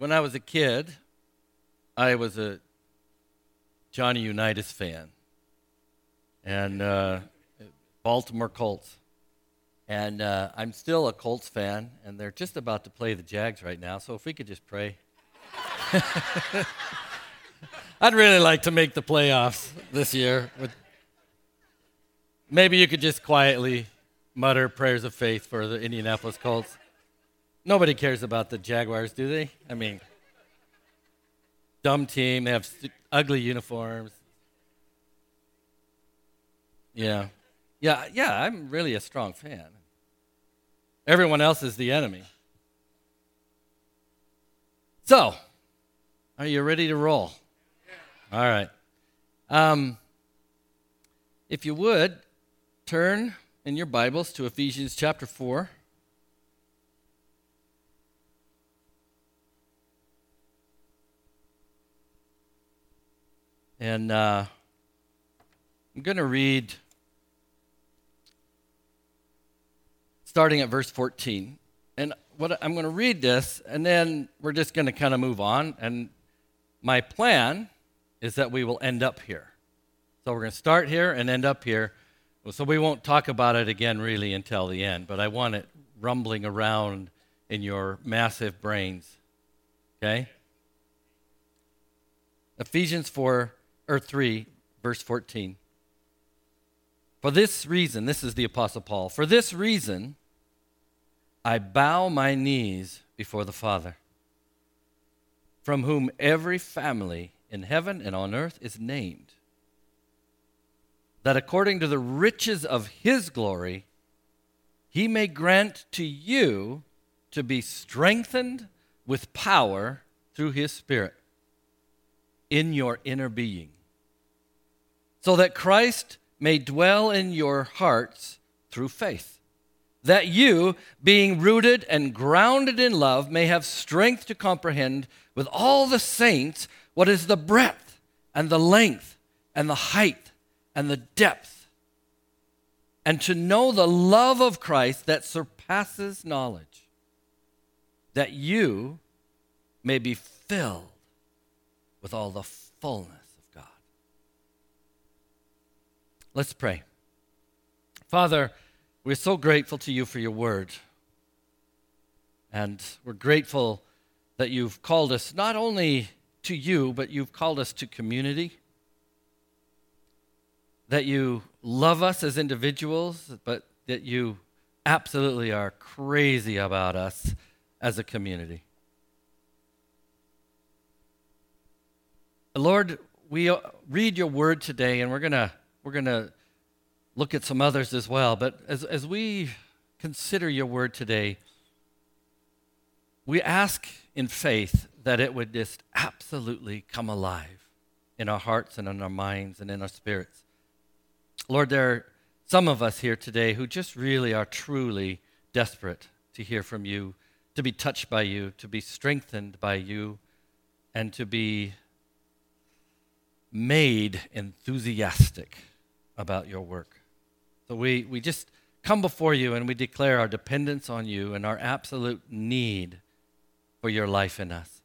when I was a kid, I was a Johnny Unitas fan and uh, Baltimore Colts. And uh, I'm still a Colts fan, and they're just about to play the Jags right now. So if we could just pray. I'd really like to make the playoffs this year. Maybe you could just quietly mutter prayers of faith for the Indianapolis Colts. Nobody cares about the Jaguars, do they? I mean, dumb team. They have st- ugly uniforms. Yeah. Yeah, yeah, I'm really a strong fan. Everyone else is the enemy. So, are you ready to roll? All right. Um, if you would, turn in your Bibles to Ephesians chapter 4. And uh, I'm going to read starting at verse 14. And what I'm going to read this, and then we're just going to kind of move on. And my plan is that we will end up here. So we're going to start here and end up here. So we won't talk about it again really until the end, but I want it rumbling around in your massive brains. Okay? Ephesians 4 or 3, verse 14. For this reason, this is the Apostle Paul, for this reason, I bow my knees before the Father, from whom every family in heaven and on earth is named, that according to the riches of his glory, he may grant to you to be strengthened with power through his Spirit in your inner being so that Christ may dwell in your hearts through faith. That you, being rooted and grounded in love, may have strength to comprehend with all the saints what is the breadth and the length and the height and the depth, and to know the love of Christ that surpasses knowledge, that you may be filled with all the fullness Let's pray. Father, we're so grateful to you for your word. And we're grateful that you've called us not only to you, but you've called us to community. That you love us as individuals, but that you absolutely are crazy about us as a community. Lord, we read your word today, and we're going to we're going to look at some others as well. But as, as we consider your word today, we ask in faith that it would just absolutely come alive in our hearts and in our minds and in our spirits. Lord, there are some of us here today who just really are truly desperate to hear from you, to be touched by you, to be strengthened by you, and to be made enthusiastic about your work. So we, we just come before you and we declare our dependence on you and our absolute need for your life in us.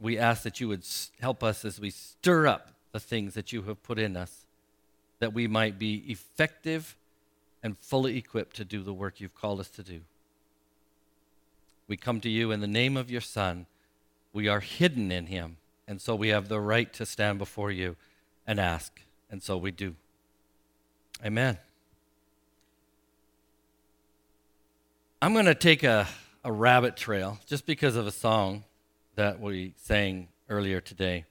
We ask that you would help us as we stir up the things that you have put in us, that we might be effective and fully equipped to do the work you've called us to do. We come to you in the name of your Son. We are hidden in him, and so we have the right to stand before you and ask, and so we do. Amen. I'm going to take a, a rabbit trail just because of a song that we sang earlier today.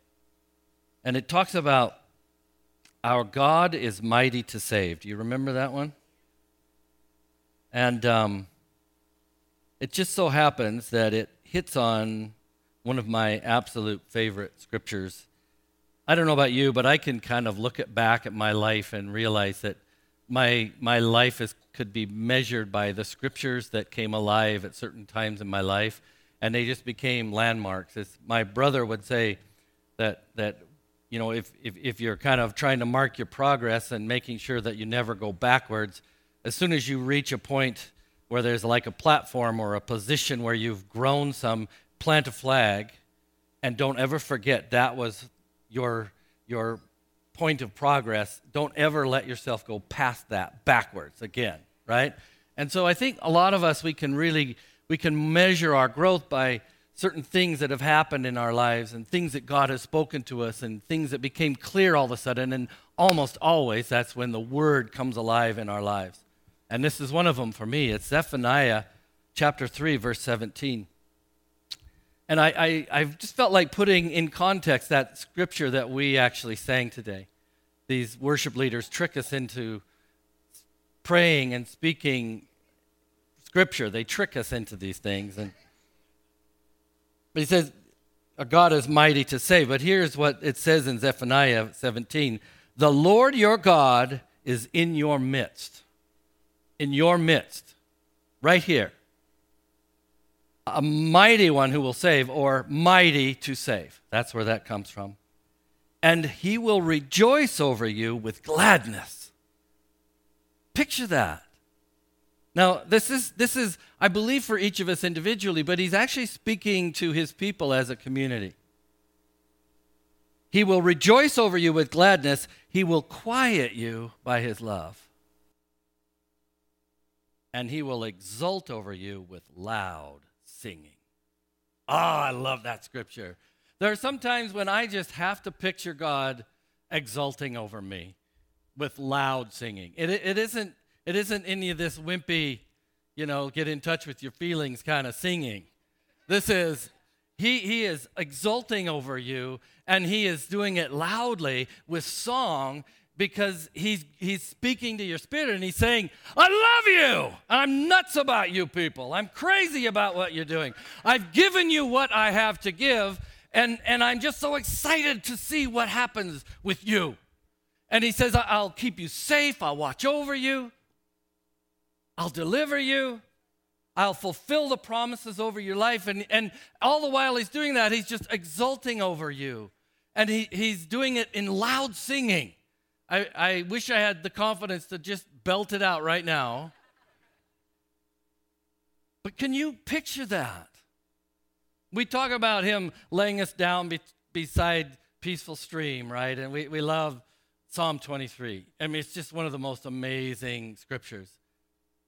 And it talks about our God is mighty to save. Do you remember that one? And um, it just so happens that it hits on one of my absolute favorite scriptures I don't know about you, but I can kind of look at back at my life and realize that my my life is could be measured by the scriptures that came alive at certain times in my life, and they just became landmarks. As my brother would say, that that you know if, if if you're kind of trying to mark your progress and making sure that you never go backwards, as soon as you reach a point where there's like a platform or a position where you've grown some, plant a flag And don't ever forget that was your, your point of progress. Don't ever let yourself go past that backwards again, right? And so I think a lot of us, we can really, we can measure our growth by certain things that have happened in our lives and things that God has spoken to us and things that became clear all of a sudden. And almost always, that's when the word comes alive in our lives. And this is one of them for me. It's Zephaniah chapter 3, verse 17. And I, I, just felt like putting in context that scripture that we actually sang today. These worship leaders trick us into praying and speaking scripture. They trick us into these things. And but he says, "A God is mighty to save." But here's what it says in Zephaniah 17: "The Lord your God is in your midst, in your midst, right here." A mighty one who will save, or mighty to save. That's where that comes from. And he will rejoice over you with gladness. Picture that. Now, this is, this is, I believe, for each of us individually, but he's actually speaking to his people as a community. He will rejoice over you with gladness. He will quiet you by his love. And he will exult over you with loud singing. Ah, oh, I love that scripture. There are some times when I just have to picture God exulting over me with loud singing. It, it, isn't, it isn't any of this wimpy, you know, get in touch with your feelings kind of singing. This is, he, he is exulting over you and he is doing it loudly with song because he's, he's speaking to your spirit and he's saying, I love you. I'm nuts about you people. I'm crazy about what you're doing. I've given you what I have to give, and, and I'm just so excited to see what happens with you. And he says, I'll keep you safe, I'll watch over you, I'll deliver you. I'll fulfill the promises over your life. And, and all the while he's doing that, he's just exulting over you. And he, he's doing it in loud singing. I, I wish I had the confidence to just belt it out right now. But can you picture that? We talk about him laying us down be, beside peaceful stream, right? And we, we love Psalm 23. I mean, it's just one of the most amazing scriptures.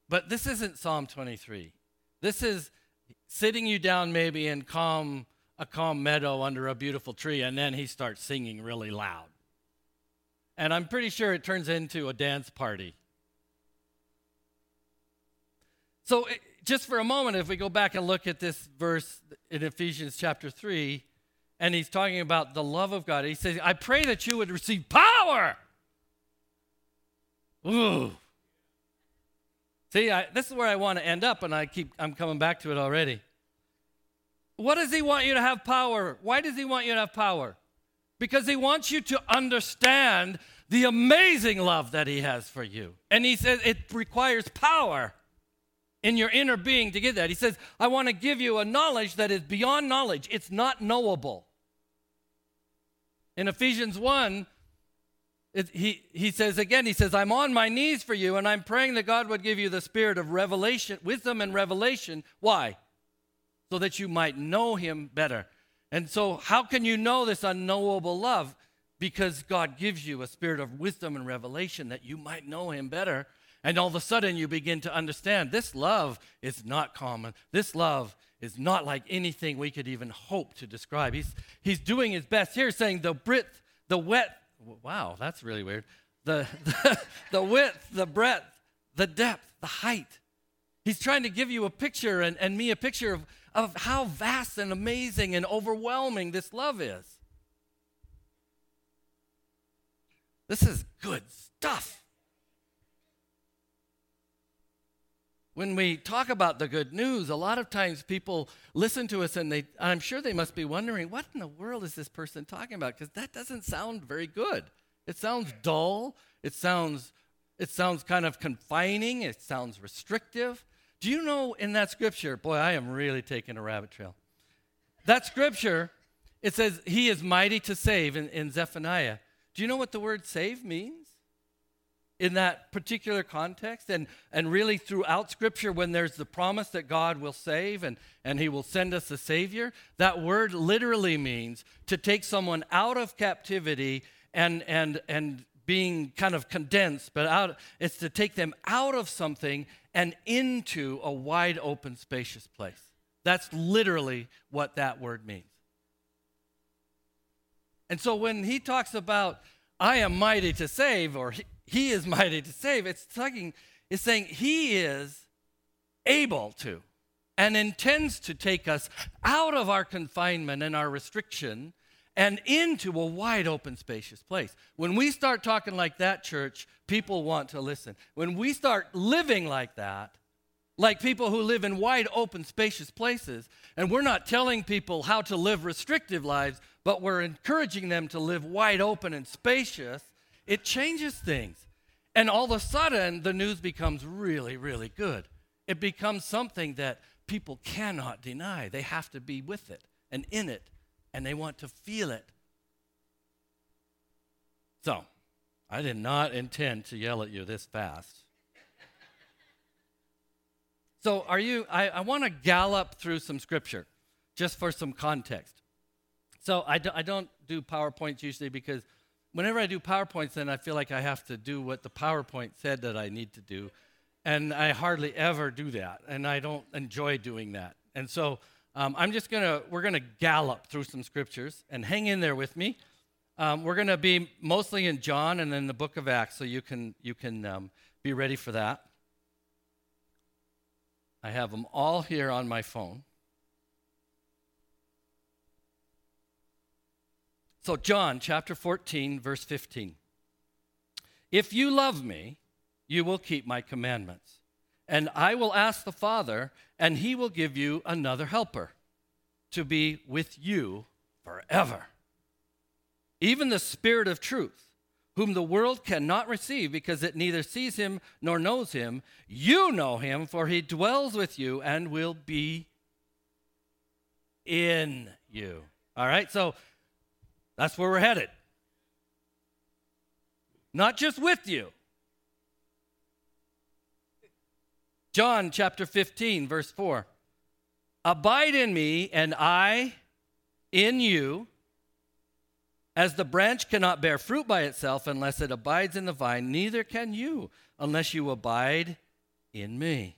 But this isn't Psalm 23. This is sitting you down maybe in calm a calm meadow under a beautiful tree, and then he starts singing really loud and I'm pretty sure it turns into a dance party. So, just for a moment, if we go back and look at this verse in Ephesians chapter 3, and he's talking about the love of God, he says, I pray that you would receive power. Ooh. See, I, this is where I want to end up, and I keep I'm coming back to it already. What does he want you to have power? Why does he want you to have power? Because he wants you to understand the amazing love that he has for you. And he says it requires power in your inner being to get that. He says, I want to give you a knowledge that is beyond knowledge, it's not knowable. In Ephesians 1, it, he, he says again, he says, I'm on my knees for you, and I'm praying that God would give you the spirit of revelation, wisdom and revelation. Why? So that you might know him better. And so, how can you know this unknowable love? Because God gives you a spirit of wisdom and revelation that you might know Him better. And all of a sudden, you begin to understand this love is not common. This love is not like anything we could even hope to describe. He's, he's doing his best here, saying the breadth, the wet, wow, that's really weird. The, the, the width, the breadth, the depth, the height. He's trying to give you a picture and, and me a picture of of how vast and amazing and overwhelming this love is. This is good stuff. When we talk about the good news, a lot of times people listen to us and they, I'm sure they must be wondering, what in the world is this person talking about? Because that doesn't sound very good. It sounds dull. It sounds, it sounds kind of confining. It sounds restrictive. Do you know in that scripture, boy, I am really taking a rabbit trail. That scripture, it says, He is mighty to save in, in Zephaniah. Do you know what the word save means? in that particular context and, and really throughout Scripture when there's the promise that God will save and, and He will send us a Savior, that word literally means to take someone out of captivity and, and, and being kind of condensed, but out, it's to take them out of something and into a wide open, spacious place. That's literally what that word means. And so when he talks about, I am mighty to save, or he is mighty to save. It's talking, it's saying he is able to and intends to take us out of our confinement and our restriction and into a wide open, spacious place. When we start talking like that, church, people want to listen. When we start living like that, like people who live in wide open, spacious places, and we're not telling people how to live restrictive lives, but we're encouraging them to live wide open and spacious, it changes things. And all of a sudden, the news becomes really, really good. It becomes something that people cannot deny. They have to be with it and in it, and they want to feel it. So, I did not intend to yell at you this fast. so, are you? I, I want to gallop through some scripture just for some context. So, I, do, I don't do PowerPoints usually because whenever I do PowerPoints, then I feel like I have to do what the PowerPoint said that I need to do. And I hardly ever do that. And I don't enjoy doing that. And so um, I'm just to, we're to gallop through some scriptures and hang in there with me. Um, we're to be mostly in John and then the book of Acts, so you can, you can um, be ready for that. I have them all here on my phone. So, John chapter 14, verse 15. If you love me, you will keep my commandments. And I will ask the Father, and he will give you another helper to be with you forever. Even the Spirit of truth, whom the world cannot receive because it neither sees him nor knows him. You know him, for he dwells with you and will be in you. All right, so that's where we're headed. Not just with you. John chapter 15, verse 4. Abide in me, and I in you. As the branch cannot bear fruit by itself unless it abides in the vine, neither can you unless you abide in me.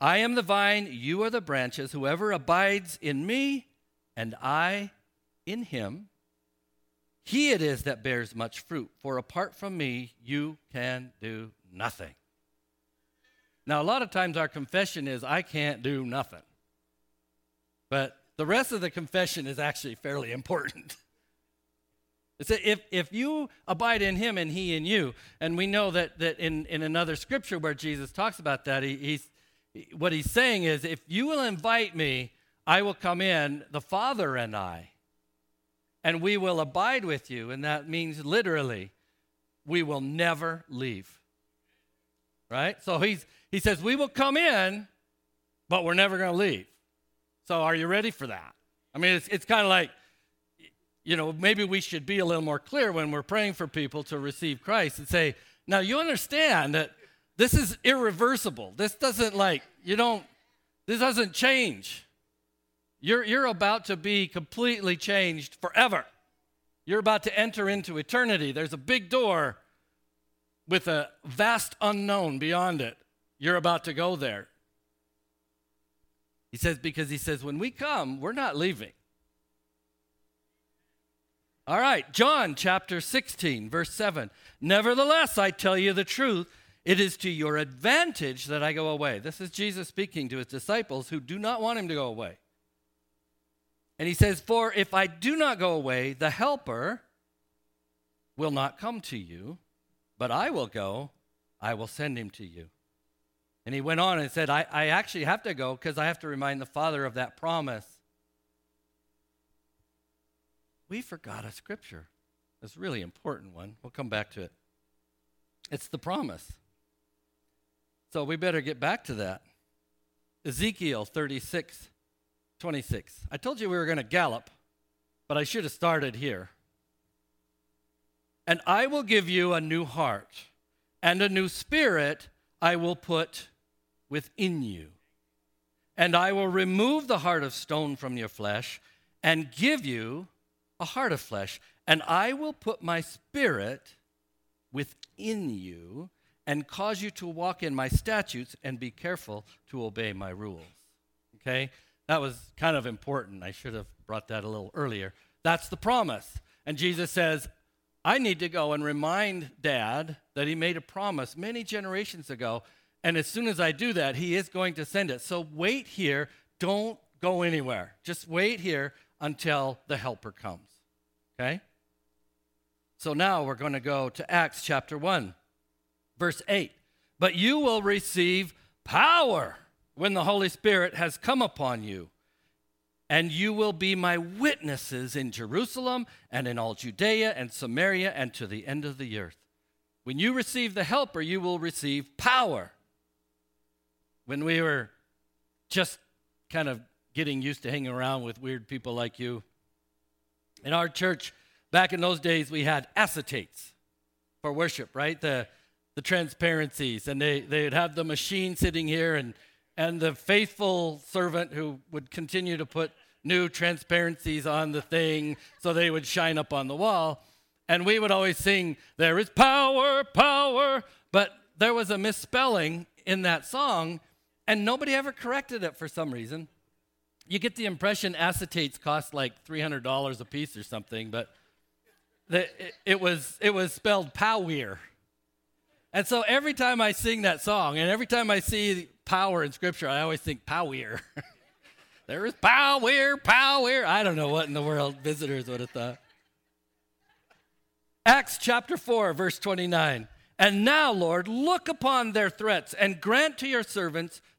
I am the vine, you are the branches. Whoever abides in me, and I in him, he it is that bears much fruit, for apart from me, you can do nothing. Now, a lot of times our confession is, I can't do nothing. But the rest of the confession is actually fairly important. It's that if, if you abide in him and he in you, and we know that, that in, in another scripture where Jesus talks about that, he, he's, what he's saying is, if you will invite me, I will come in, the Father and I and we will abide with you. And that means literally, we will never leave. Right? So he's, he says, We will come in, but we're never going to leave. So are you ready for that? I mean, it's, it's kind of like, you know, maybe we should be a little more clear when we're praying for people to receive Christ and say, now you understand that this is irreversible. This doesn't like, you don't, this doesn't change. You're, you're about to be completely changed forever. You're about to enter into eternity. There's a big door with a vast unknown beyond it. You're about to go there. He says, because he says, when we come, we're not leaving. All right, John chapter 16, verse 7. Nevertheless, I tell you the truth, it is to your advantage that I go away. This is Jesus speaking to his disciples who do not want him to go away. And he says, For if I do not go away, the Helper will not come to you, but I will go, I will send him to you. And he went on and said, I, I actually have to go because I have to remind the Father of that promise. We forgot a scripture. It's a really important one. We'll come back to it. It's the promise. So we better get back to that. Ezekiel 36, 26. I told you we were going to gallop, but I should have started here. And I will give you a new heart, and a new spirit I will put within you. And I will remove the heart of stone from your flesh and give you a heart of flesh. And I will put my spirit within you and cause you to walk in my statutes and be careful to obey my rules. Okay? That was kind of important. I should have brought that a little earlier. That's the promise. And Jesus says, I need to go and remind dad that he made a promise many generations ago. And as soon as I do that, he is going to send it. So wait here. Don't go anywhere. Just wait here until the helper comes. Okay? So now we're going to go to Acts chapter 1, verse 8. But you will receive power when the Holy Spirit has come upon you. And you will be my witnesses in Jerusalem and in all Judea and Samaria and to the end of the earth. When you receive the Helper, you will receive power. When we were just kind of getting used to hanging around with weird people like you, in our church, back in those days, we had acetates for worship, right? The, the transparencies. And they, they'd have the machine sitting here and and the faithful servant who would continue to put new transparencies on the thing so they would shine up on the wall. And we would always sing, There is power, power. But there was a misspelling in that song, and nobody ever corrected it for some reason. You get the impression acetates cost like $300 a piece or something, but the, it, it, was, it was spelled power. And so every time I sing that song, and every time I see power in Scripture, I always think power. there is power, power. I don't know what in the world visitors would have thought. Acts chapter 4, verse 29. And now, Lord, look upon their threats and grant to your servants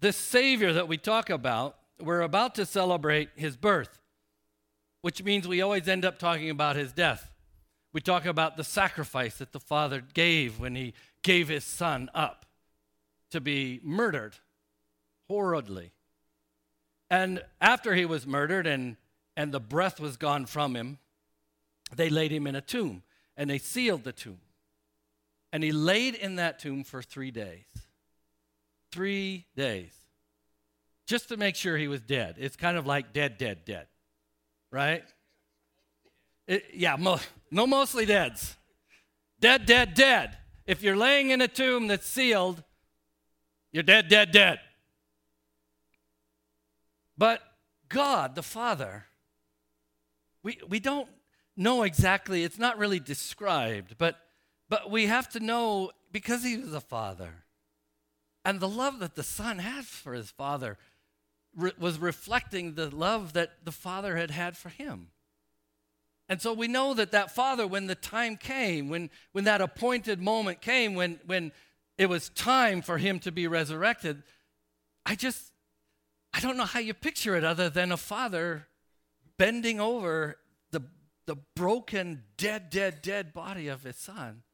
this Savior that we talk about, we're about to celebrate his birth, which means we always end up talking about his death. We talk about the sacrifice that the Father gave when he gave his Son up to be murdered horridly. And after he was murdered and, and the breath was gone from him, they laid him in a tomb and they sealed the tomb. And he laid in that tomb for three days. Three days. Just to make sure he was dead. It's kind of like dead, dead, dead. Right? It, yeah, mo- no mostly deads. Dead, dead, dead. If you're laying in a tomb that's sealed, you're dead, dead, dead. But God, the Father, we, we don't know exactly, it's not really described, but, but we have to know because he was a father. And the love that the son has for his father re- was reflecting the love that the father had had for him. And so we know that that father, when the time came, when, when that appointed moment came, when, when it was time for him to be resurrected. I just, I don't know how you picture it other than a father bending over the, the broken, dead, dead, dead body of his son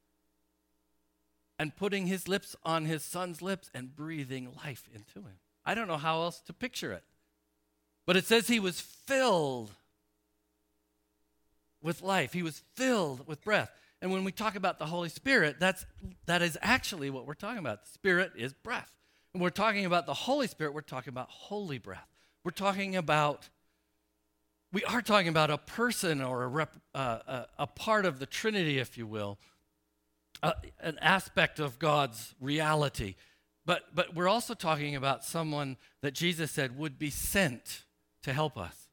and putting his lips on his son's lips and breathing life into him. I don't know how else to picture it. But it says he was filled with life, he was filled with breath. And when we talk about the Holy Spirit, that's, that is actually what we're talking about. The Spirit is breath. And we're talking about the Holy Spirit, we're talking about holy breath. We're talking about, we are talking about a person or a, rep, uh, a, a, part of the Trinity, if you will, an aspect of God's reality. But, but we're also talking about someone that Jesus said would be sent to help us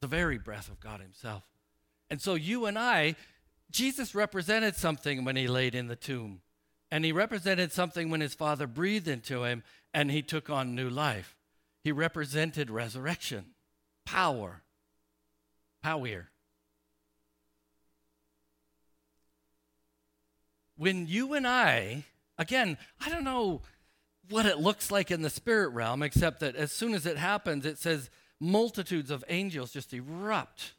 the very breath of God Himself. And so you and I, Jesus represented something when he laid in the tomb, and he represented something when his father breathed into him and he took on new life. He represented resurrection, power, power. When you and I again, I don't know what it looks like in the spirit realm, except that as soon as it happens, it says multitudes of angels just erupt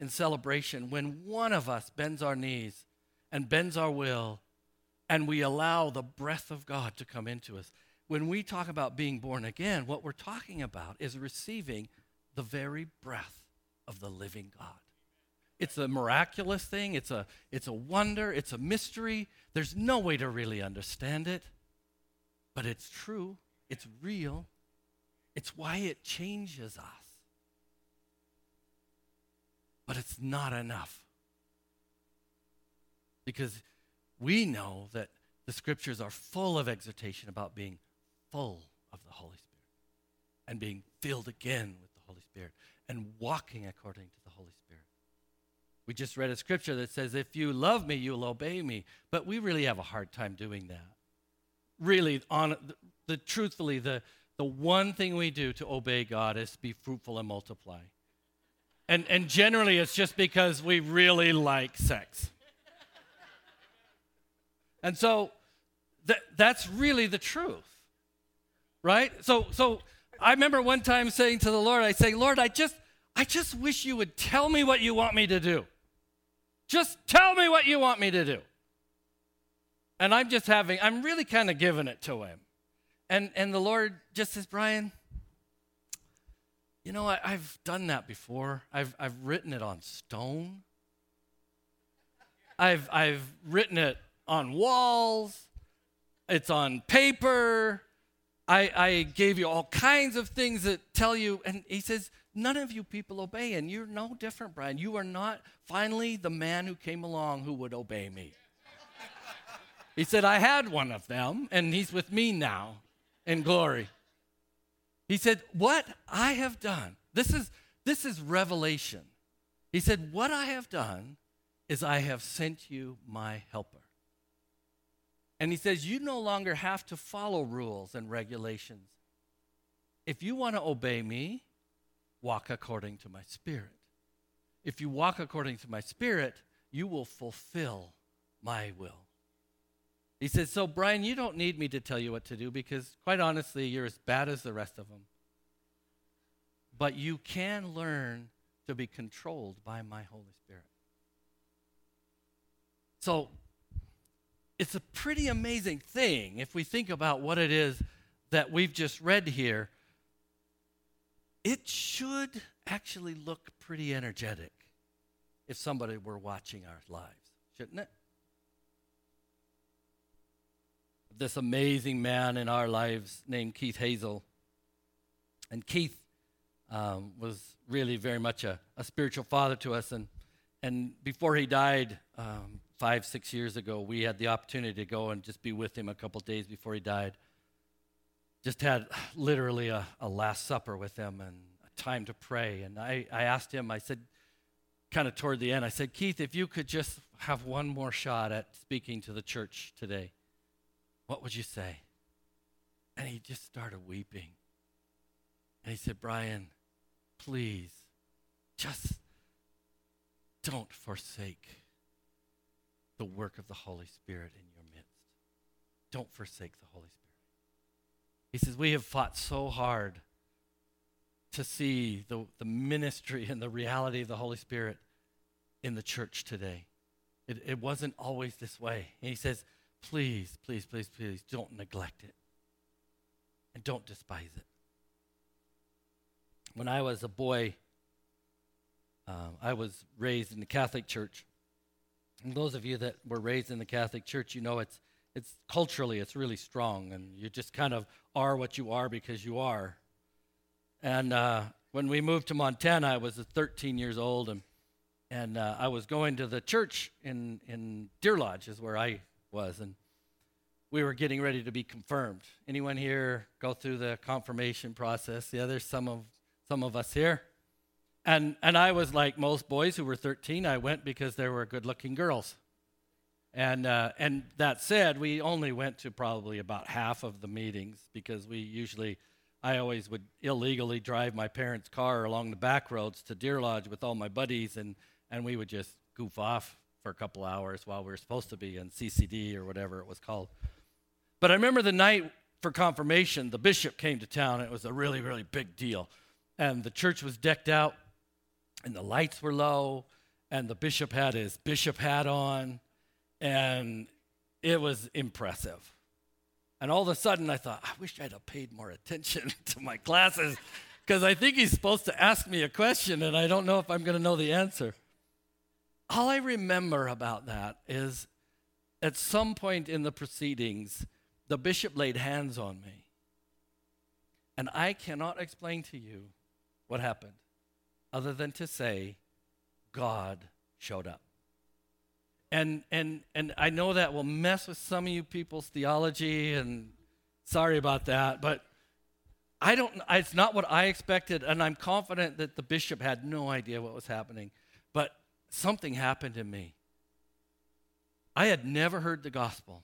in celebration when one of us bends our knees and bends our will and we allow the breath of God to come into us. When we talk about being born again, what we're talking about is receiving the very breath of the living God. It's a miraculous thing, it's a, it's a wonder, it's a mystery. There's no way to really understand it, but it's true, it's real, it's why it changes us. But it's not enough. Because we know that the scriptures are full of exhortation about being full of the Holy Spirit and being filled again with the Holy Spirit and walking according to. We just read a scripture that says, If you love me, you'll obey me. But we really have a hard time doing that. Really, on the, the truthfully, the, the one thing we do to obey God is be fruitful and multiply. And, and generally, it's just because we really like sex. And so that, that's really the truth, right? So, so I remember one time saying to the Lord, I say, Lord, I just, I just wish you would tell me what you want me to do. Just tell me what you want me to do. And I'm just having, I'm really kind of giving it to him. And, and the Lord just says, Bryan, you know, I, have done that before. I've, I've written it on stone. I've, I've written it on walls, it's on paper. I, I gave you all kinds of things that tell you, and he says, None of you people obey, and you're no different, Bryan. You are not finally the man who came along who would obey me. he said, I had one of them, and he's with me now in glory. He said, What I have done, this is, this is revelation. He said, What I have done is I have sent you my helper. And he says, You no longer have to follow rules and regulations. If you want to obey me, walk according to my spirit. If you walk according to my spirit, you will fulfill my will. He says, So, Bryan, you don't need me to tell you what to do because, quite honestly, you're as bad as the rest of them. But you can learn to be controlled by my Holy Spirit. So, it's a pretty amazing thing if we think about what it is that we've just read here. It should actually look pretty energetic if somebody were watching our lives, shouldn't it? This amazing man in our lives named Keith Hazel. And Keith um, was really very much a, a, spiritual father to us. And, and before he died, um, five, six years ago, we had the opportunity to go and just be with him a couple days before he died. Just had literally a, a Last Supper with him and a time to pray. And I, I asked him, I said, kind of toward the end, I said, Keith, if you could just have one more shot at speaking to the church today, what would you say? And he just started weeping. And he said, Bryan, please, just don't forsake the work of the Holy Spirit in your midst. Don't forsake the Holy Spirit. He says, We have fought so hard to see the, the ministry and the reality of the Holy Spirit in the church today. It, it wasn't always this way. And he says, Please, please, please, please don't neglect it and don't despise it. When I was a boy, um, I was raised in the Catholic Church. And those of you that were raised in the Catholic Church, you know it's it's culturally it's really strong, and you just kind of are what you are because you are. And uh, when we moved to Montana, I was 13 years old, and and uh, I was going to the church in in Deer Lodge is where I was, and we were getting ready to be confirmed. Anyone here go through the confirmation process? Yeah, there's some of some of us here. And, and I was like most boys who were 13, I went because there were good looking girls. And, uh, and that said, we only went to probably about half of the meetings because we usually, I always would illegally drive my parents' car along the back roads to Deer Lodge with all my buddies, and, and we would just goof off for a couple hours while we were supposed to be in CCD or whatever it was called. But I remember the night for confirmation, the bishop came to town. And it was a really, really big deal. And the church was decked out, and the lights were low, and the bishop had his bishop hat on, and it was impressive. And all of a sudden, I thought, I wish I'd have paid more attention to my classes because I think he's supposed to ask me a question and I don't know if I'm going to know the answer. All I remember about that is at some point in the proceedings, the bishop laid hands on me. And I cannot explain to you what happened other than to say, God showed up. And, and, and I know that will mess with some of you people's theology, and sorry about that, but I don't, it's not what I expected, and I'm confident that the bishop had no idea what was happening. But something happened in me. I had never heard the gospel,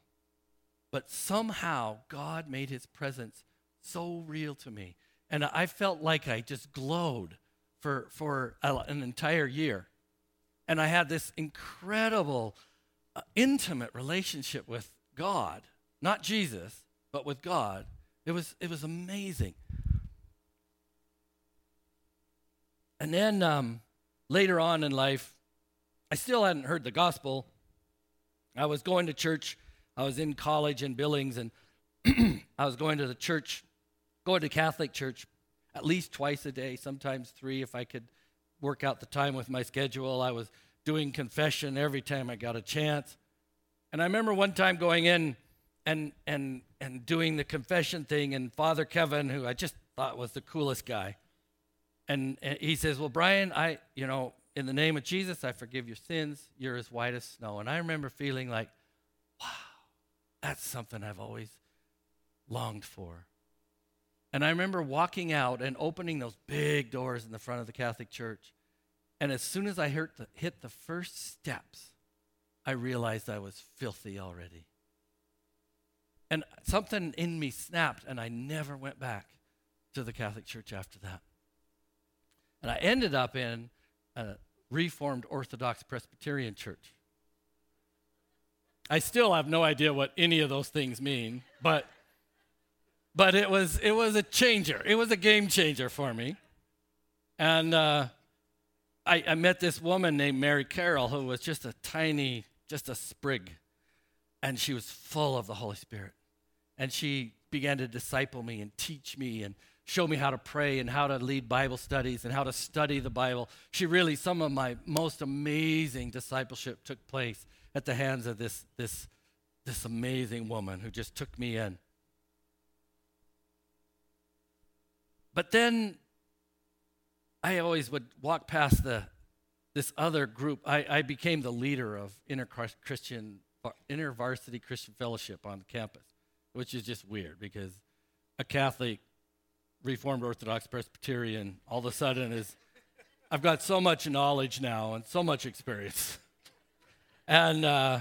but somehow God made his presence so real to me. And I felt like I just glowed for, for an entire year. And I had this incredible, uh, intimate relationship with God, not Jesus, but with God. It was, it was amazing. And then um, later on in life, I still hadn't heard the gospel. I was going to church. I was in college in Billings, and I was going to the church, going to Catholic church at least twice a day, sometimes three if I could work out the time with my schedule. I was doing confession every time I got a chance. And I remember one time going in and and and doing the confession thing and Father Kevin, who I just thought was the coolest guy, and, and he says, Well, Bryan, I, you know, in the name of Jesus, I forgive your sins. You're as white as snow. And I remember feeling like, wow, that's something I've always longed for. And I remember walking out and opening those big doors in the front of the Catholic Church. And as soon as I the, hit the first steps, I realized I was filthy already. And something in me snapped, and I never went back to the Catholic Church after that. And I ended up in a Reformed Orthodox Presbyterian church. I still have no idea what any of those things mean, but but it was it was a changer. It was a game changer for me. And uh, I, I met this woman named Mary Carroll who was just a tiny, just a sprig, and she was full of the Holy Spirit. And she began to disciple me and teach me and show me how to pray and how to lead Bible studies and how to study the Bible. She really, some of my most amazing discipleship took place at the hands of this, this, this amazing woman who just took me in. But then I always would walk past the, this other group. I, I became the leader of inter Christian, InterVarsity Christian Fellowship on campus, which is just weird because a Catholic Reformed Orthodox Presbyterian all of a sudden is I've got so much knowledge now and so much experience. and uh,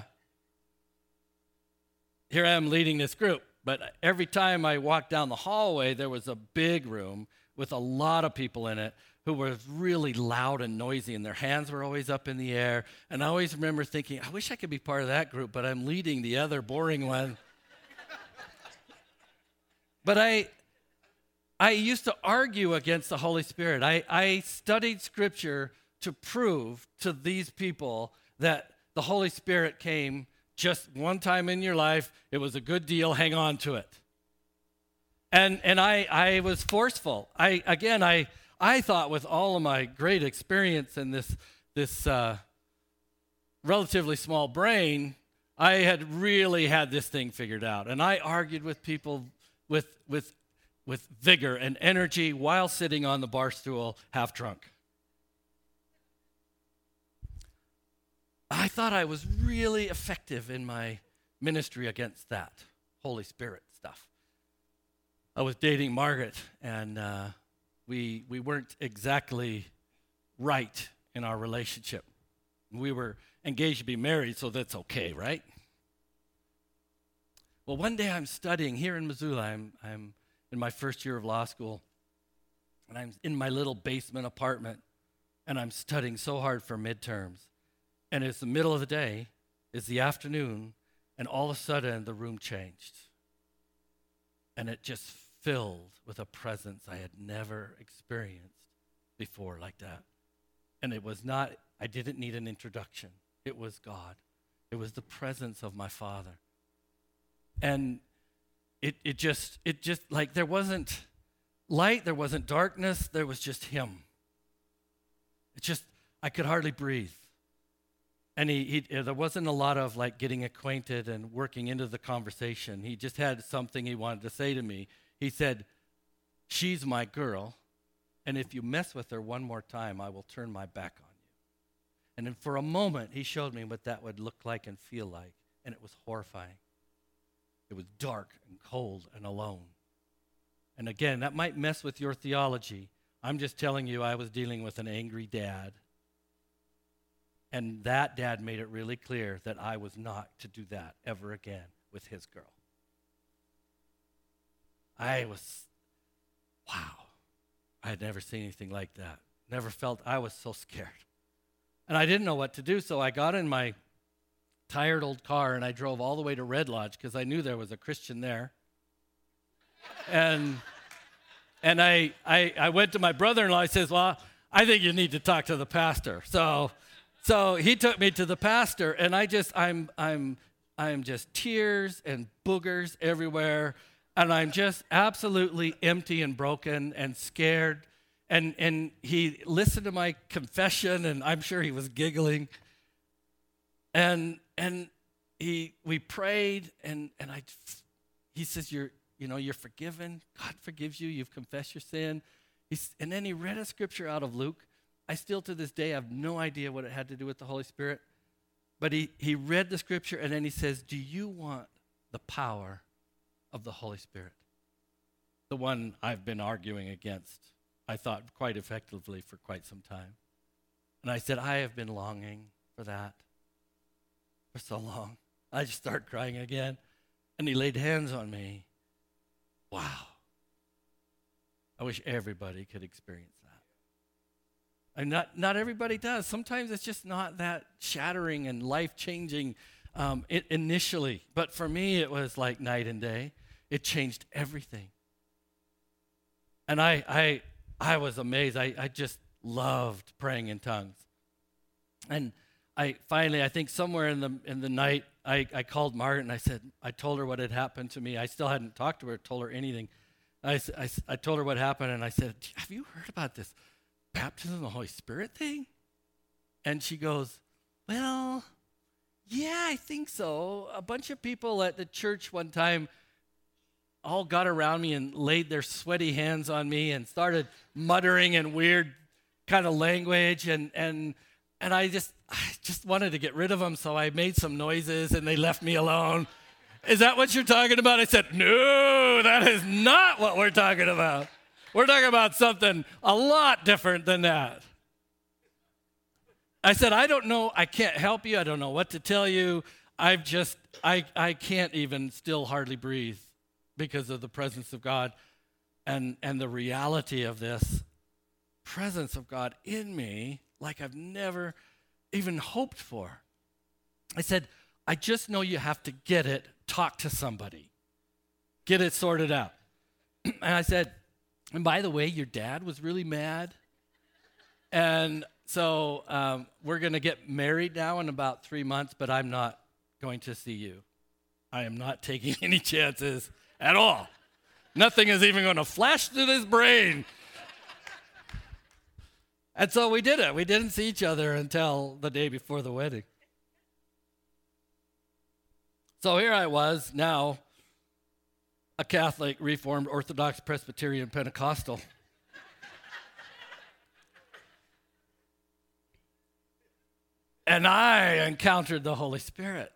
here I am leading this group. But every time I walked down the hallway, there was a big room with a lot of people in it who were really loud and noisy, and their hands were always up in the air. And I always remember thinking, I wish I could be part of that group, but I'm leading the other boring one. but I, I used to argue against the Holy Spirit. I, I studied scripture to prove to these people that the Holy Spirit came just one time in your life. It was a good deal. Hang on to it. And, and I, I was forceful. I, again, I, I thought with all of my great experience and this, this uh, relatively small brain, I had really had this thing figured out. And I argued with people with, with with vigor and energy while sitting on the bar stool half drunk. I thought I was really effective in my ministry against that Holy Spirit stuff. I was dating Margaret, and uh, we, we weren't exactly right in our relationship. We were engaged to be married, so that's okay, right? Well, one day I'm studying here in Missoula. I'm, I'm in my first year of law school. And I'm in my little basement apartment and I'm studying so hard for midterms. And it's the middle of the day, it's the afternoon, and all of a sudden the room changed. and it just filled with a presence I had never experienced before like that. And it was not, I didn't need an introduction. It was God. It was the presence of my Father. And it, it just, it just, like, there wasn't light, there wasn't darkness, there was just Him. It just, I could hardly breathe. And he, he, there wasn't a lot of like getting acquainted and working into the conversation. He just had something he wanted to say to me. He said, She's my girl, and if you mess with her one more time, I will turn my back on you. And then for a moment, he showed me what that would look like and feel like, and it was horrifying. It was dark and cold and alone. And again, that might mess with your theology. I'm just telling you, I was dealing with an angry dad and that dad made it really clear that I was not to do that ever again with his girl. I was, wow. I had never seen anything like that. Never felt, I was so scared. And I didn't know what to do, so I got in my tired old car and I drove all the way to Red Lodge because I knew there was a Christian there. and and I, I, I went to my brother in law. He says, Well, I think you need to talk to the pastor. So so he took me to the pastor, and I just, I'm, I'm, I'm just tears and boogers everywhere, and I'm just absolutely empty and broken and scared. And, and he listened to my confession, and I'm sure he was giggling. And, and he, we prayed, and, and I, he says, you're, you know, you're forgiven. God forgives you. You've confessed your sin. He's, and then he read a scripture out of Luke I still to this day have no idea what it had to do with the Holy Spirit. But he, he read the scripture and then he says, Do you want the power of the Holy Spirit? The one I've been arguing against, I thought quite effectively for quite some time. And I said, I have been longing for that for so long. I just started crying again. And he laid hands on me. Wow. I wish everybody could experience and not, not everybody does. Sometimes it's just not that shattering and life changing um, initially. But for me, it was like night and day. It changed everything. And I, I, I was amazed. I, I just loved praying in tongues. And I finally, I think somewhere in the, in the night, I, I called Margaret I said, I told her what had happened to me. I still hadn't talked to her, told her anything. I, I, I told her what happened and I said, Have you heard about this? Baptism of the Holy Spirit thing? And she goes, Well, yeah, I think so. A bunch of people at the church one time all got around me and laid their sweaty hands on me and started muttering in weird kind of language and and and I just I just wanted to get rid of them so I made some noises and they left me alone. Is that what you're talking about? I said, "No, that is not what we're talking about." We're talking about something a lot different than that. I said, I don't know. I can't help you. I don't know what to tell you. I've just, I, I can't even still hardly breathe because of the presence of God and, and the reality of this presence of God in me like I've never even hoped for. I said, I just know you have to get it, talk to somebody, get it sorted out. and I said, and by the way, your dad was really mad. And so um, we're going to get married now in about three months, but I'm not going to see you. I am not taking any chances at all. Nothing is even going to flash through this brain. And so we did it. We didn't see each other until the day before the wedding. So here I was now a Catholic, Reformed, Orthodox, Presbyterian, Pentecostal. and I encountered the Holy Spirit.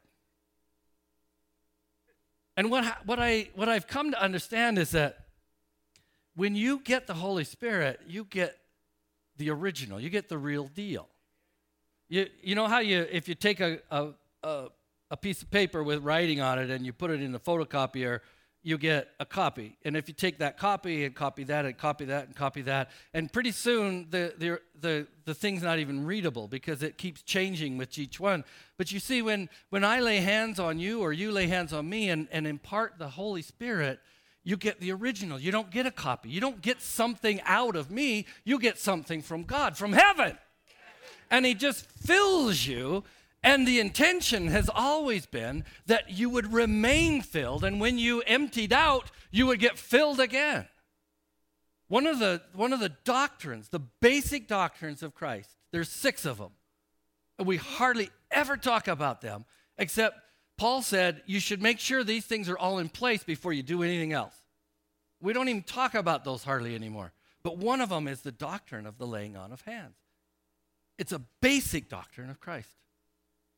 And what, what, I, what I've come to understand is that when you get the Holy Spirit, you get the original, you get the real deal. You, you know how you, if you take a, a, a, a piece of paper with writing on it and you put it in the photocopier, you get a copy. And if you take that copy and copy that and copy that and copy that, and pretty soon the, the, the, the thing's not even readable because it keeps changing with each one. But you see, when, when I lay hands on you or you lay hands on me and, and impart the Holy Spirit, you get the original. You don't get a copy. You don't get something out of me. You get something from God, from heaven. And He just fills you. And the intention has always been that you would remain filled. And when you emptied out, you would get filled again. One of the, one of the doctrines, the basic doctrines of Christ, there's six of them. And we hardly ever talk about them, except Paul said you should make sure these things are all in place before you do anything else. We don't even talk about those hardly anymore. But one of them is the doctrine of the laying on of hands. It's a basic doctrine of Christ.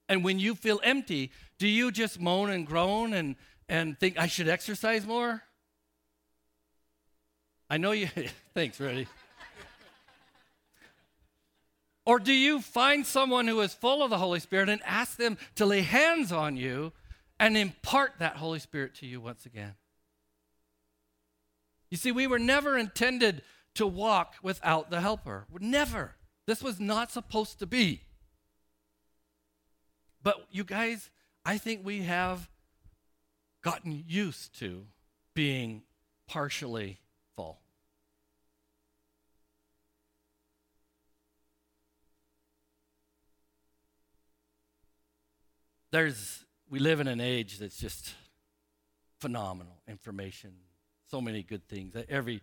And when you feel empty, do you just moan and groan and, and think, I should exercise more? I know you. Thanks, Freddie. Or do you find someone who is full of the Holy Spirit and ask them to lay hands on you and impart that Holy Spirit to you once again? You see, we were never intended to walk without the Helper. Never. This was not supposed to be. But you guys, I think we have gotten used to being partially full. there's we live in an age that's just phenomenal. Information so many good things. Uh, every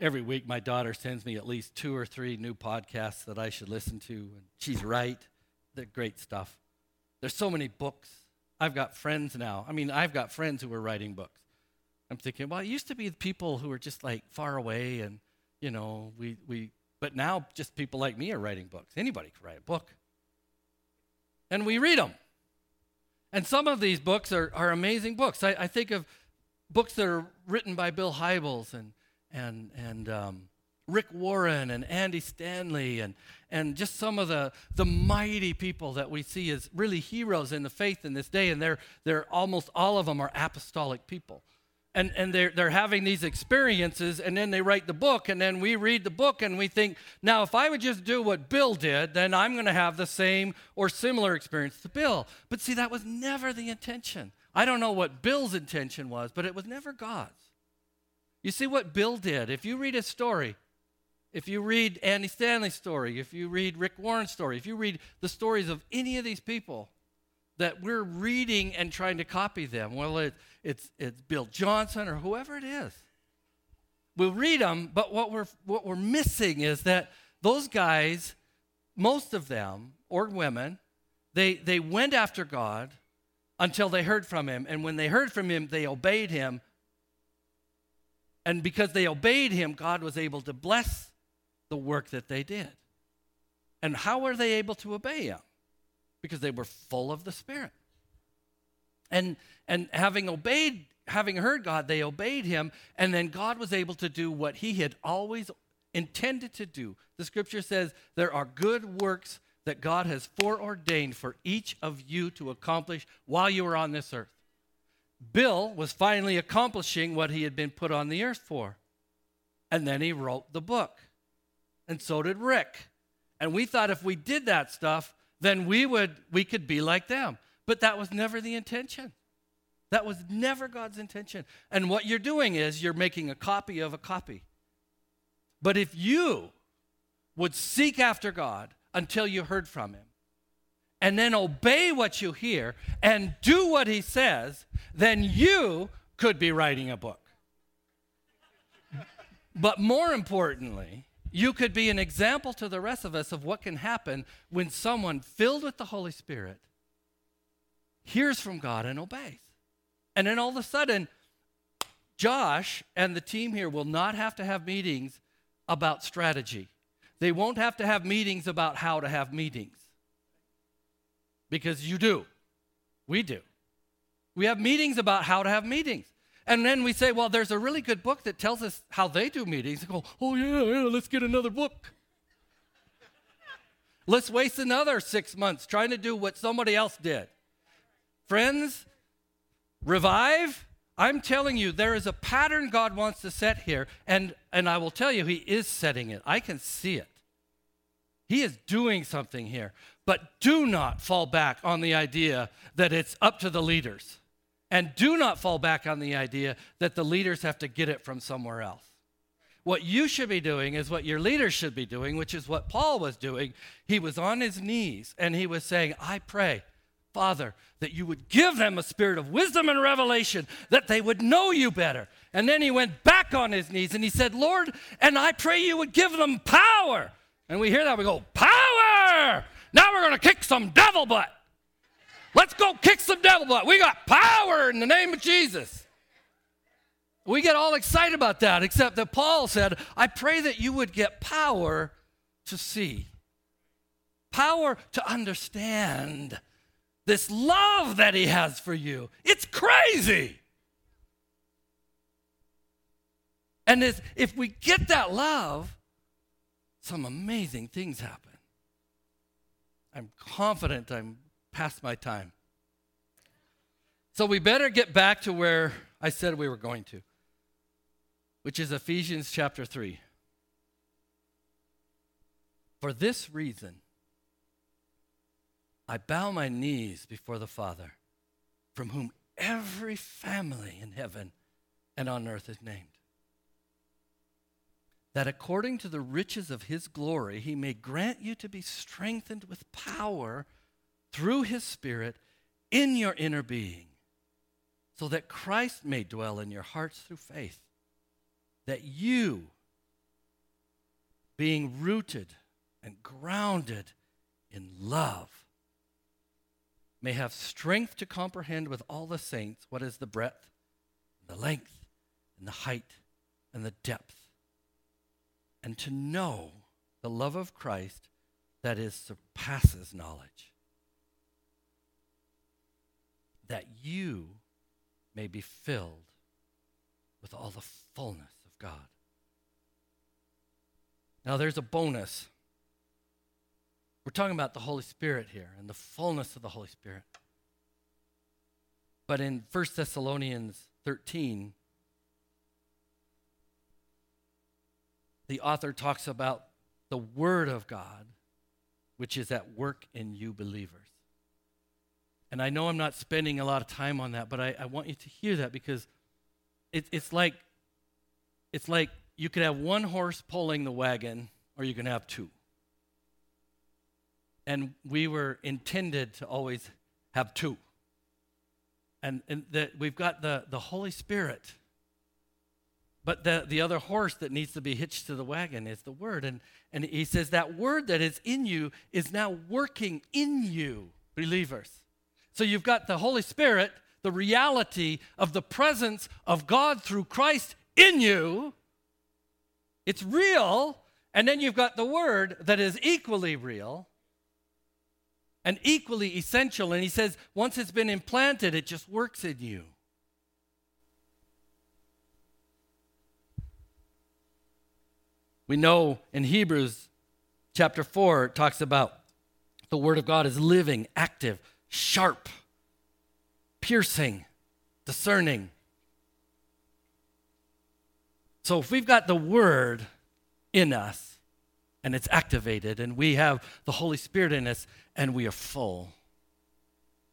every week my daughter sends me at least two or three new podcasts that i should listen to and she's right. They're great stuff there's so many books. I've got friends now. I mean i've got friends who are writing books. I'm thinking well it used to be people who were just like far away and you know we we but now just people like me are writing books. Anybody can write a book. And we read them and some of these books are, are amazing books. I, I think of books that are written by Bill Hybels and, and, and um, Rick Warren and Andy Stanley and, and just some of the, the mighty people that we see as really heroes in the faith in this day. And they're, they're almost all of them are apostolic people. And, and they're, they're having these experiences and then they write the book and then we read the book and we think now if i would just do what bill did then i'm going to have the same or similar experience to bill. But see that was never the intention. I don't know what bill's intention was but it was never god's. You see what bill did if you read his story if you read andy stanley's story if you read rick warren's story if you read the stories of any of these people that we're reading and trying to copy them. Well, it, it's, it's Bill Johnson or whoever it is. We'll read them, but what we're, what we're missing is that those guys, most of them, or women, they, they went after God until they heard from him. And when they heard from him, they obeyed him. And because they obeyed him, God was able to bless the work that they did. And how were they able to obey him? because they were full of the Spirit. And, and having obeyed, having heard God, they obeyed him, and then God was able to do what he had always intended to do. The scripture says there are good works that God has foreordained for each of you to accomplish while you are on this earth. Bill was finally accomplishing what he had been put on the earth for. And then he wrote the book. And so did Rick. And we thought if we did that stuff, then we would we could be like them. But that was never the intention. That was never God's intention. And what you're doing is you're making a copy of a copy. But if you would seek after God until you heard from him and then obey what you hear and do what he says, then you could be writing a book. but more importantly, you could be an example to the rest of us of what can happen when someone filled with the Holy Spirit hears from God and obeys. And then all of a sudden, Josh and the team here will not have to have meetings about strategy. They won't have to have meetings about how to have meetings. Because you do. We do. We have meetings about how to have meetings. And then we say, well, there's a really good book that tells us how they do meetings. go, oh, yeah, yeah, let's get another book. let's waste another six months trying to do what somebody else did. Friends, revive. I'm telling you, there is a pattern God wants to set here, and, and I will tell you, He is setting it. I can see it. He is doing something here. But do not fall back on the idea that it's up to the leaders. And do not fall back on the idea that the leaders have to get it from somewhere else. What you should be doing is what your leaders should be doing, which is what Paul was doing. He was on his knees and he was saying, I pray, Father, that you would give them a spirit of wisdom and revelation, that they would know you better. And then he went back on his knees and he said, Lord, and I pray you would give them power. And we hear that, we go, Power! Now we're going to kick some devil butt. Let's go kick some devil butt. We got power in the name of Jesus. We get all excited about that, except that Paul said, I pray that you would get power to see, power to understand this love that he has for you. It's crazy. And if we get that love, some amazing things happen. I'm confident I'm past my time. So we better get back to where I said we were going to, which is Ephesians chapter 3. For this reason, I bow my knees before the Father, from whom every family in heaven and on earth is named. That according to the riches of his glory, he may grant you to be strengthened with power through his Spirit in your inner being, so that Christ may dwell in your hearts through faith, that you, being rooted and grounded in love, may have strength to comprehend with all the saints what is the breadth, the length, and the height, and the depth, and to know the love of Christ that is surpasses knowledge that you may be filled with all the fullness of God. Now, there's a bonus. We're talking about the Holy Spirit here and the fullness of the Holy Spirit. But in 1 Thessalonians 13, the author talks about the Word of God, which is at work in you believers. And I know I'm not spending a lot of time on that, but I, I want you to hear that because it, it's like it's like you could have one horse pulling the wagon, or you can have two. And we were intended to always have two. And, and that we've got the, the Holy Spirit. But the, the other horse that needs to be hitched to the wagon is the Word. And, and he says that Word that is in you is now working in you, believers. So you've got the Holy Spirit, the reality of the presence of God through Christ in you. It's real. And then you've got the Word that is equally real and equally essential. And he says, once it's been implanted, it just works in you. We know in Hebrews chapter 4, it talks about the Word of God is living, active, sharp, piercing, discerning. So if we've got the Word in us and it's activated, and we have the Holy Spirit in us and we are full,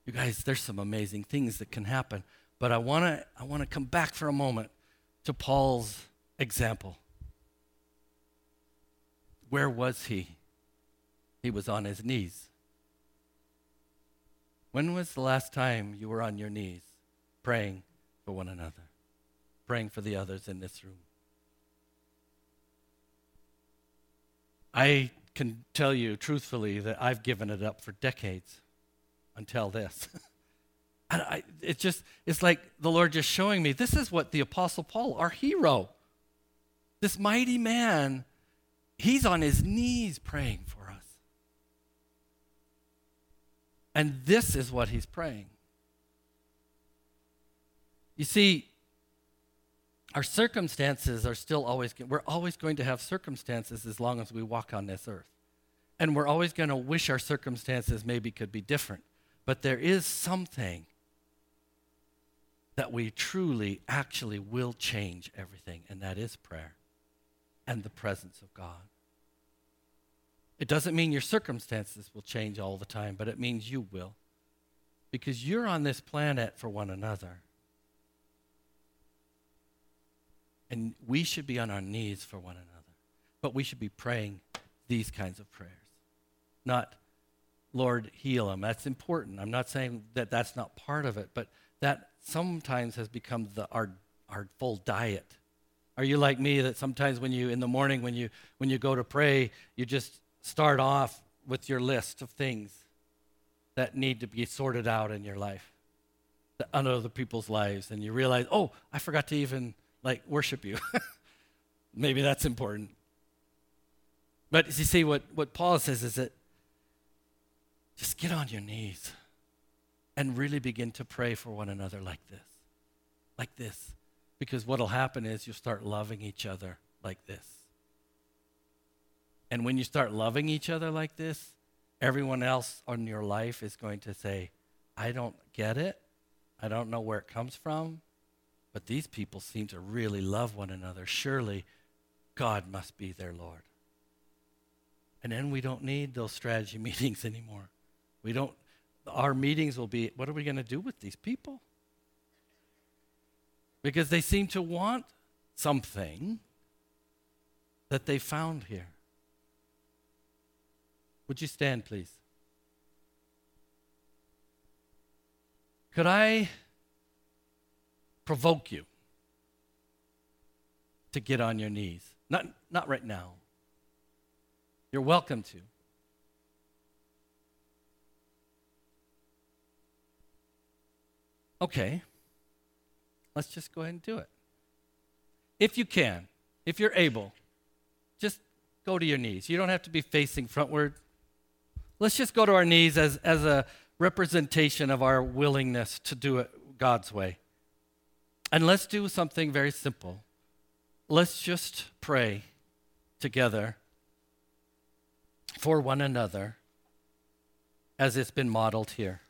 you guys, there's some amazing things that can happen. But I want to I want to come back for a moment to Paul's example. Where was he? He was on his knees. When was the last time you were on your knees praying for one another, praying for the others in this room? I can tell you truthfully that I've given it up for decades until this. and I, it just, it's like the Lord just showing me this is what the Apostle Paul, our hero, this mighty man, he's on his knees praying for And this is what he's praying. You see, our circumstances are still always, we're always going to have circumstances as long as we walk on this earth. And we're always going to wish our circumstances maybe could be different. But there is something that we truly, actually will change everything, and that is prayer and the presence of God. It doesn't mean your circumstances will change all the time, but it means you will. Because you're on this planet for one another. And we should be on our knees for one another. But we should be praying these kinds of prayers, not, Lord, heal him. That's important. I'm not saying that that's not part of it, but that sometimes has become the, our, our full diet. Are you like me that sometimes when you, in the morning, when you, when you go to pray, you just start off with your list of things that need to be sorted out in your life, under other people's lives, and you realize, oh, I forgot to even like worship you. Maybe that's important. But you see, what, what Paul says is that just get on your knees and really begin to pray for one another like this. Like this. Because what will happen is you'll start loving each other like this. And when you start loving each other like this, everyone else in your life is going to say, I don't get it. I don't know where it comes from. But these people seem to really love one another. Surely God must be their Lord. And then we don't need those strategy meetings anymore. We don't, our meetings will be what are we going to do with these people? Because they seem to want something that they found here. Would you stand, please? Could I provoke you to get on your knees? Not, not right now. You're welcome to. Okay, let's just go ahead and do it. If you can, if you're able, just go to your knees. You don't have to be facing frontward. Let's just go to our knees as, as a representation of our willingness to do it God's way. And let's do something very simple. Let's just pray together for one another as it's been modeled here.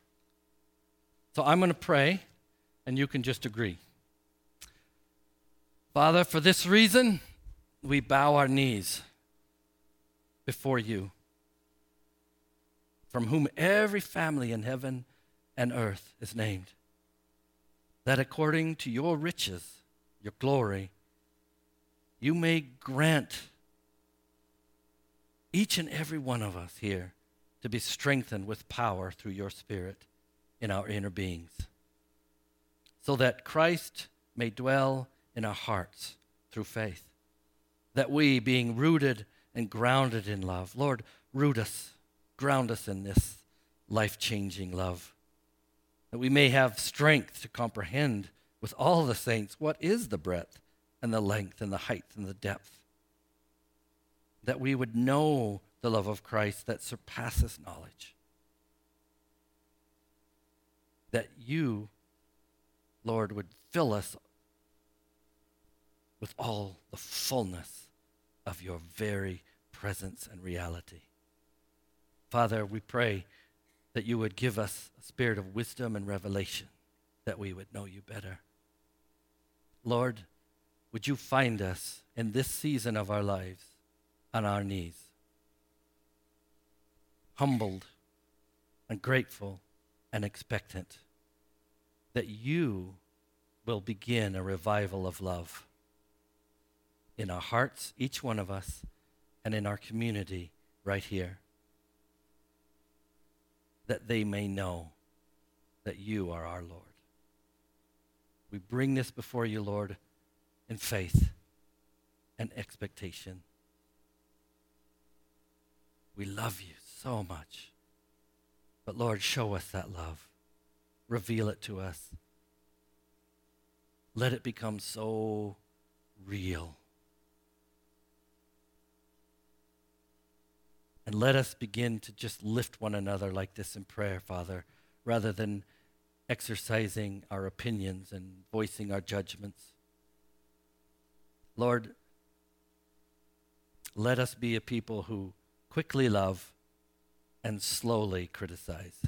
So I'm going to pray, and you can just agree. Father, for this reason, we bow our knees before you, from whom every family in heaven and earth is named, that according to your riches, your glory, you may grant each and every one of us here to be strengthened with power through your Spirit in our inner beings, so that Christ may dwell in our hearts through faith. That we, being rooted and grounded in love, Lord, root us, ground us in this life changing love. That we may have strength to comprehend with all the saints what is the breadth and the length and the height and the depth. That we would know the love of Christ that surpasses knowledge that you, Lord, would fill us with all the fullness of your very presence and reality. Father, we pray that you would give us a spirit of wisdom and revelation, that we would know you better. Lord, would you find us in this season of our lives on our knees, humbled and grateful and expectant that you will begin a revival of love in our hearts, each one of us, and in our community right here. That they may know that you are our Lord. We bring this before you, Lord, in faith and expectation. We love you so much. But Lord, show us that love. Reveal it to us. Let it become so real. And let us begin to just lift one another like this in prayer, Father, rather than exercising our opinions and voicing our judgments. Lord, let us be a people who quickly love and slowly criticize.